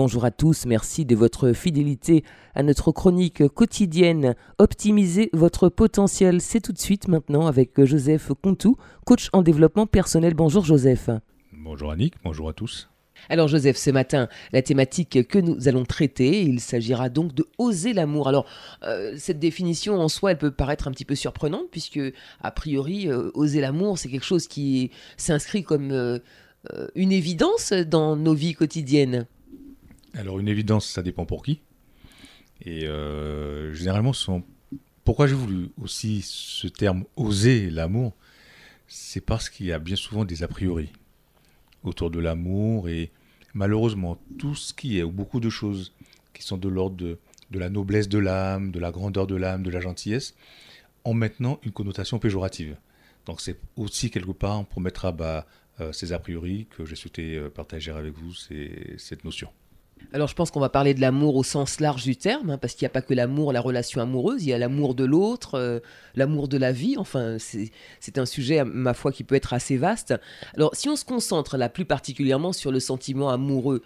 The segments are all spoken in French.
Bonjour à tous, merci de votre fidélité à notre chronique quotidienne. Optimisez votre potentiel, c'est tout de suite maintenant avec Joseph Contou, coach en développement personnel. Bonjour Joseph. Bonjour Annick, bonjour à tous. Alors Joseph, ce matin, la thématique que nous allons traiter, il s'agira donc de oser l'amour. Alors euh, cette définition en soi, elle peut paraître un petit peu surprenante puisque a priori, euh, oser l'amour, c'est quelque chose qui s'inscrit comme euh, une évidence dans nos vies quotidiennes. Alors une évidence, ça dépend pour qui. Et généralement, pourquoi j'ai voulu aussi ce terme oser l'amour, c'est parce qu'il y a bien souvent des a priori autour de l'amour et malheureusement tout ce qui est, ou beaucoup de choses qui sont de l'ordre de, la noblesse de l'âme, de la grandeur de l'âme, de la gentillesse, ont maintenant une connotation péjorative. Donc c'est aussi quelque part pour mettre à bas euh, ces a priori que j'ai souhaité euh, partager avec vous cette notion. Alors je pense qu'on va parler de l'amour au sens large du terme, hein, parce qu'il n'y a pas que l'amour, la relation amoureuse, il y a l'amour de l'autre, euh, l'amour de la vie, enfin c'est un sujet, ma foi, qui peut être assez vaste. Alors si on se concentre là plus particulièrement sur le sentiment amoureux,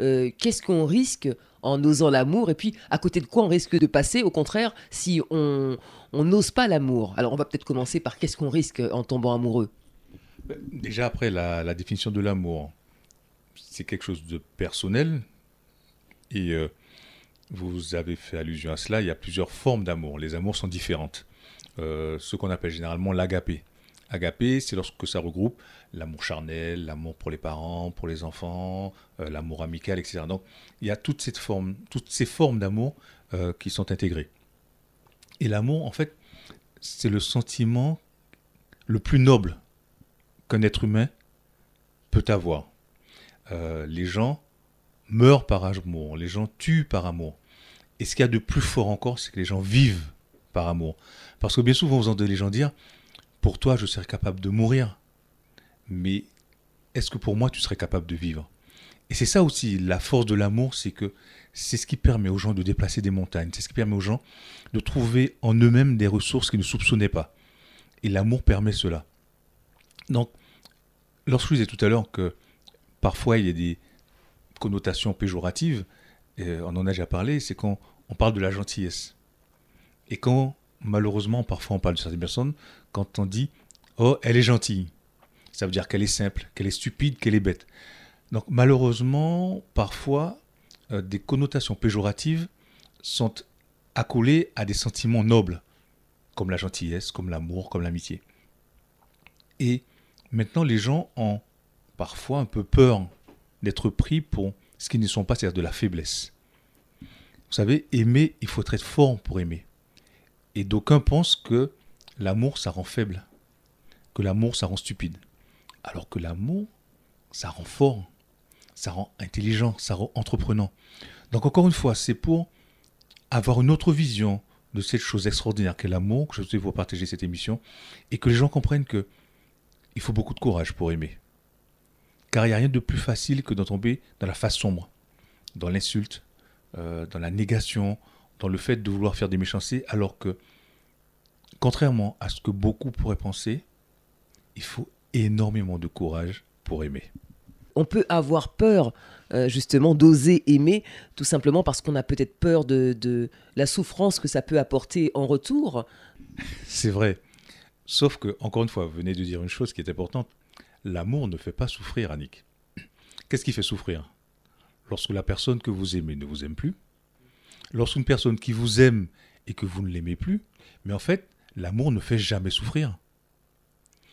euh, qu'est-ce qu'on risque en osant l'amour, et puis à côté de quoi on risque de passer, au contraire, si on n'ose pas l'amour? Alors on va peut-être commencer par qu'est-ce qu'on risque en tombant amoureux? Déjà après la définition de l'amour, c'est quelque chose de personnel, et euh, vous avez fait allusion à cela, il y a plusieurs formes d'amour. Les amours sont différentes. Euh, ce qu'on appelle généralement l'agapé. Agapé, c'est lorsque ça regroupe l'amour charnel, l'amour pour les parents, pour les enfants, euh, l'amour amical, etc. Donc il y a toutes, ces formes d'amour qui sont intégrées. Et l'amour, en fait, c'est le sentiment le plus noble qu'un être humain peut avoir. les gens meurent par amour, les gens tuent par amour. Et ce qu'il y a de plus fort encore, c'est que les gens vivent par amour. Parce que bien souvent, vous entendez les gens dire, pour toi, je serais capable de mourir. Mais est-ce que pour moi, tu serais capable de vivre? Et c'est ça aussi, la force de l'amour, c'est que c'est ce qui permet aux gens de déplacer des montagnes, c'est ce qui permet aux gens de trouver en eux-mêmes des ressources qu'ils ne soupçonnaient pas. Et l'amour permet cela. Donc, lorsque je disais tout à l'heure que parfois il y a des, connotation péjorative, et on en a déjà parlé, c'est quand on parle de la gentillesse. Et quand, malheureusement, parfois on parle de certaines personnes, quand on dit Oh, elle est gentille, ça veut dire qu'elle est simple, qu'elle est stupide, qu'elle est bête. Donc, malheureusement, parfois, euh, des connotations péjoratives sont accolées à des sentiments nobles, comme la gentillesse, comme l'amour, comme l'amitié. Et maintenant, les gens ont parfois un peu peur d'être pris pour ce qui ne sont pas, c'est-à-dire de la faiblesse. Vous savez, aimer, il faut être fort pour aimer. Et d'aucuns pensent que l'amour, ça rend faible, que l'amour, ça rend stupide. Alors que l'amour, ça rend fort, ça rend intelligent, ça rend entreprenant. Donc encore une fois, c'est pour avoir une autre vision de cette chose extraordinaire qu'est l'amour, que je souhaite vous partager cette émission, et que les gens comprennent que il faut beaucoup de courage pour aimer. Car il n'y a rien de plus facile que de tomber dans la face sombre, dans l'insulte, euh, dans la négation, dans le fait de vouloir faire des méchancetés, alors que, contrairement à ce que beaucoup pourraient penser, il faut énormément de courage pour aimer. On peut avoir peur euh, justement d'oser aimer, tout simplement parce qu'on a peut-être peur de, de, la souffrance que ça peut apporter en retour. C'est vrai. Sauf que, encore une fois, vous venez de dire une chose qui est importante, L'amour ne fait pas souffrir, Annick. Qu'est-ce qui fait souffrir? Lorsque la personne que vous aimez ne vous aime plus, lorsqu'une personne qui vous aime et que vous ne l'aimez plus, mais en fait, l'amour ne fait jamais souffrir.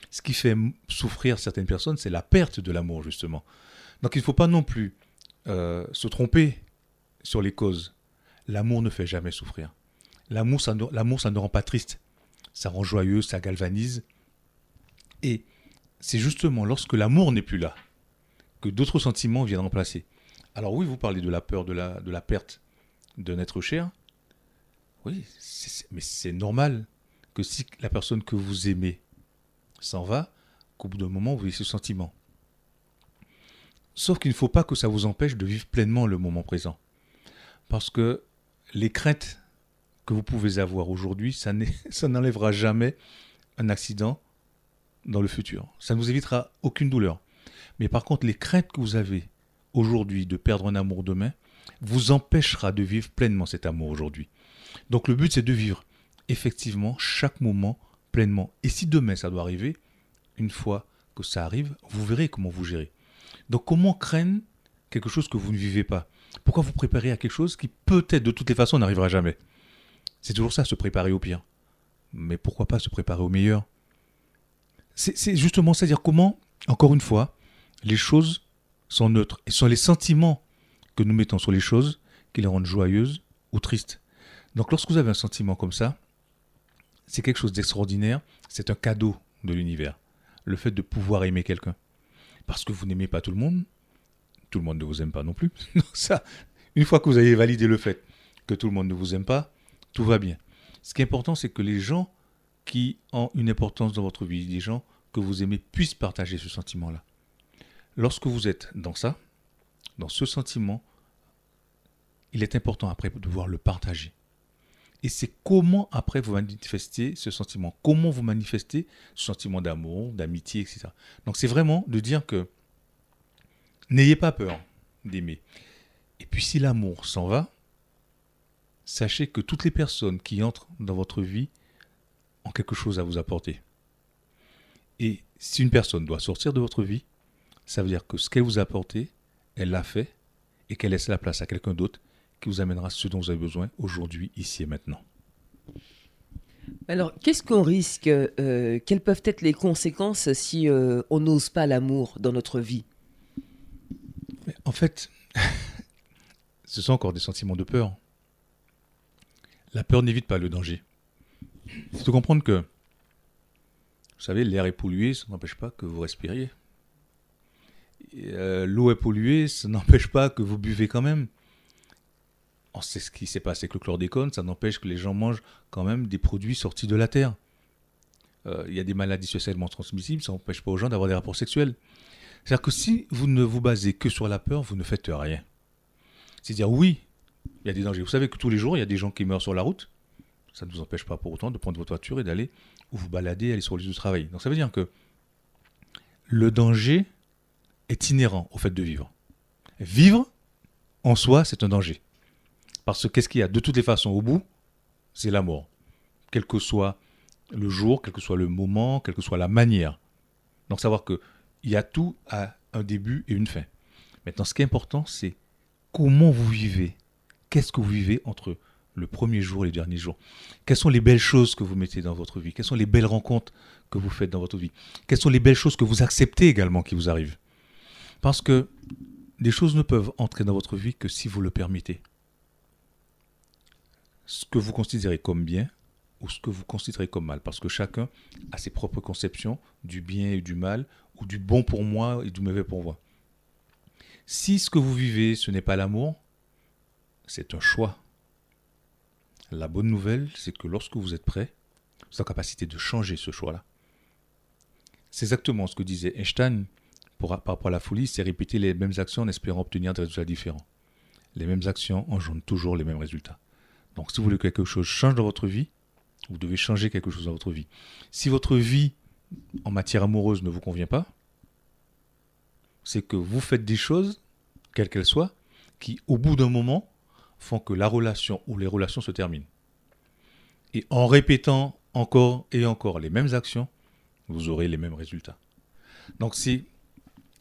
Ce qui fait souffrir certaines personnes, c'est la perte de l'amour, justement. Donc il ne faut pas non plus euh, se tromper sur les causes. L'amour ne fait jamais souffrir. L'amour, ça, ça ne rend pas triste. Ça rend joyeux, ça galvanise. Et c'est justement lorsque l'amour n'est plus là que d'autres sentiments viennent remplacer. Alors oui, vous parlez de la peur de la, perte d'un être cher. Oui, mais c'est normal que si la personne que vous aimez s'en va, qu'au bout d'un moment, vous ayez ce sentiment. Sauf qu'il ne faut pas que ça vous empêche de vivre pleinement le moment présent. Parce que les craintes que vous pouvez avoir aujourd'hui, ça n'enlèvera jamais un accident dans le futur. Ça ne vous évitera aucune douleur. Mais par contre, les craintes que vous avez aujourd'hui de perdre un amour demain, vous empêchera de vivre pleinement cet amour aujourd'hui. Donc le but, c'est de vivre effectivement chaque moment pleinement. Et si demain ça doit arriver, une fois que ça arrive, vous verrez comment vous gérez. Donc comment craindre quelque chose que vous ne vivez pas? Pourquoi vous préparer à quelque chose qui peut-être de toutes les façons n'arrivera jamais? C'est toujours ça, se préparer au pire. Mais pourquoi pas se préparer au meilleur? C'est justement, c'est-à-dire comment, encore une fois, les choses sont neutres. Et ce sont les sentiments que nous mettons sur les choses qui les rendent joyeuses ou tristes. Donc lorsque vous avez un sentiment comme ça, c'est quelque chose d'extraordinaire, c'est un cadeau de l'univers. Le fait de pouvoir aimer quelqu'un. Parce que vous n'aimez pas tout le monde, tout le monde ne vous aime pas non plus. ça, une fois que vous avez validé le fait que tout le monde ne vous aime pas, tout va bien. Ce qui est important, c'est que les gens qui ont une importance dans votre vie, les gens que vous aimez, puissent partager ce sentiment-là. Lorsque vous êtes dans ça, dans ce sentiment, il est important après de pouvoir le partager. Et c'est comment après vous manifestez ce sentiment, comment vous manifestez ce sentiment d'amour, d'amitié, etc. Donc c'est vraiment de dire que n'ayez pas peur d'aimer. Et puis si l'amour s'en va, sachez que toutes les personnes qui entrent dans votre vie ont quelque chose à vous apporter. Et si une personne doit sortir de votre vie, ça veut dire que ce qu'elle vous a apporté, elle l'a fait et qu'elle laisse la place à quelqu'un d'autre qui vous amènera ce dont vous avez besoin aujourd'hui, ici et maintenant. Alors, qu'est-ce qu'on risque euh, Quelles peuvent être les conséquences si euh, on n'ose pas l'amour dans notre vie? En fait, ce sont encore des sentiments de peur. La peur n'évite pas le danger. Il faut comprendre que, vous savez, l'air est pollué, ça n'empêche pas que vous respiriez. Euh, l'eau est polluée, ça n'empêche pas que vous buvez quand même on sait ce qui s'est passé avec le chlordécone, ça n'empêche que les gens mangent quand même des produits sortis de la terre. Euh, il y a des maladies socialement transmissibles, ça n'empêche pas aux gens d'avoir des rapports sexuels. C'est-à-dire que si vous ne vous basez que sur la peur, vous ne faites rien. C'est-à-dire, oui, il y a des dangers. Vous savez que tous les jours, il y a des gens qui meurent sur la route. Ça ne vous empêche pas pour autant de prendre votre voiture et d'aller ou vous balader, aller sur le lieu de travail. Donc ça veut dire que le danger est inhérent au fait de vivre. Vivre, en soi, c'est un danger. Parce que qu'est-ce qu'il y a? De toutes les façons, au bout, c'est la mort. Quel que soit le jour, quel que soit le moment, quelle que soit la manière. Donc savoir qu'il y a tout à un début et une fin. Maintenant, ce qui est important, c'est comment vous vivez. Qu'est-ce que vous vivez entre le premier jour et le dernier jour Quelles sont les belles choses que vous mettez dans votre vie? Quelles sont les belles rencontres que vous faites dans votre vie? Quelles sont les belles choses que vous acceptez également qui vous arrivent? Parce que des choses ne peuvent entrer dans votre vie que si vous le permettez. Ce que vous considérez comme bien ou ce que vous considérez comme mal, parce que chacun a ses propres conceptions du bien et du mal, ou du bon pour moi et du mauvais pour moi. Si ce que vous vivez, ce n'est pas l'amour, c'est un choix. La bonne nouvelle, c'est que lorsque vous êtes prêt, vous avez la capacité de changer ce choix-là. C'est exactement ce que disait Einstein pour, par rapport à la folie, c'est répéter les mêmes actions en espérant obtenir des résultats différents. Les mêmes actions engendrent toujours les mêmes résultats. Donc si vous voulez que quelque chose change dans votre vie, vous devez changer quelque chose dans votre vie. Si votre vie en matière amoureuse ne vous convient pas, c'est que vous faites des choses, quelles qu'elles soient, qui au bout d'un moment font que la relation ou les relations se terminent. Et en répétant encore et encore les mêmes actions, vous aurez les mêmes résultats. Donc c'est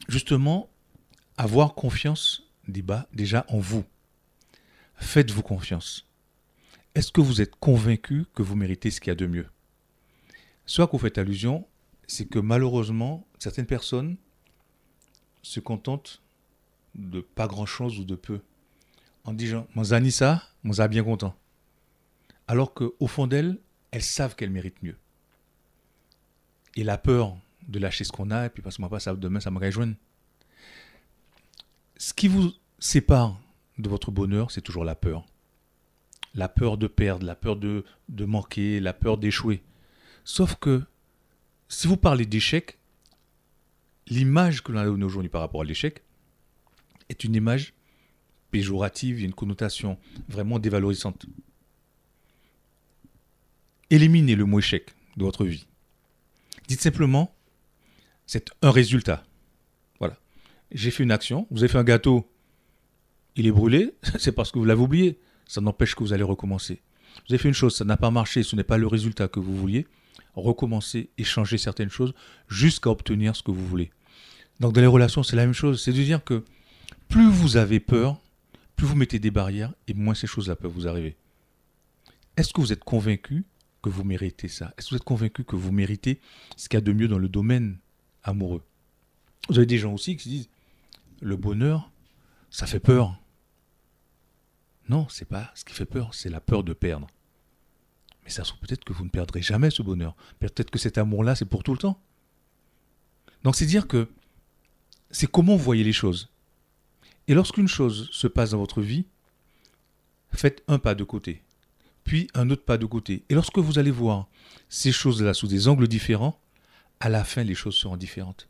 justement avoir confiance déjà en vous. Faites-vous confiance est-ce que vous êtes convaincu que vous méritez ce qu'il y a de mieux? Ce à quoi vous faites allusion, c'est que malheureusement, certaines personnes se contentent de pas grand-chose ou de peu. En disant, mon Zanissa, mon bien content. Alors qu'au fond d'elles, elles savent qu'elles méritent mieux. Et la peur de lâcher ce qu'on a, et puis parce que moi pas ça, demain ça me rejoindre. Ce qui vous sépare de votre bonheur, c'est toujours la peur la peur de perdre, la peur de, de manquer, la peur d'échouer. Sauf que si vous parlez d'échec, l'image que l'on a aujourd'hui par rapport à l'échec est une image péjorative, il y a une connotation vraiment dévalorisante. Éliminez le mot échec de votre vie. Dites simplement, c'est un résultat. Voilà. J'ai fait une action, vous avez fait un gâteau, il est brûlé, c'est parce que vous l'avez oublié. Ça n'empêche que vous allez recommencer. Vous avez fait une chose, ça n'a pas marché, ce n'est pas le résultat que vous vouliez. Recommencer et changer certaines choses jusqu'à obtenir ce que vous voulez. Donc dans les relations, c'est la même chose. C'est de dire que plus vous avez peur, plus vous mettez des barrières et moins ces choses-là peuvent vous arriver. Est-ce que vous êtes convaincu que vous méritez ça? Est-ce que vous êtes convaincu que vous méritez ce qu'il y a de mieux dans le domaine amoureux? Vous avez des gens aussi qui se disent le bonheur, ça fait peur. Non, c'est pas ce qui fait peur, c'est la peur de perdre. Mais ça se trouve peut-être que vous ne perdrez jamais ce bonheur. Peut-être que cet amour-là, c'est pour tout le temps. Donc c'est dire que c'est comment vous voyez les choses. Et lorsqu'une chose se passe dans votre vie, faites un pas de côté, puis un autre pas de côté. Et lorsque vous allez voir ces choses-là sous des angles différents, à la fin, les choses seront différentes.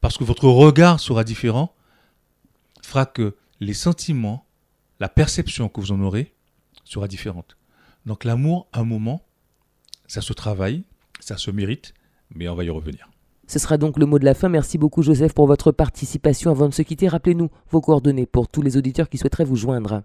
Parce que votre regard sera différent, fera que les sentiments, la perception que vous en aurez sera différente. Donc l'amour, à un moment, ça se travaille, ça se mérite, mais on va y revenir. Ce sera donc le mot de la fin. Merci beaucoup Joseph pour votre participation. Avant de se quitter, rappelez-nous vos coordonnées pour tous les auditeurs qui souhaiteraient vous joindre.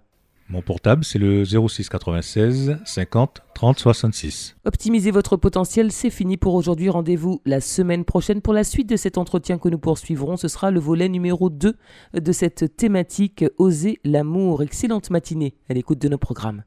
Mon portable, c'est le 06 96 50 30 66. Optimisez votre potentiel, c'est fini pour aujourd'hui. Rendez-vous la semaine prochaine pour la suite de cet entretien que nous poursuivrons. Ce sera le volet numéro 2 de cette thématique Oser l'amour. Excellente matinée à l'écoute de nos programmes.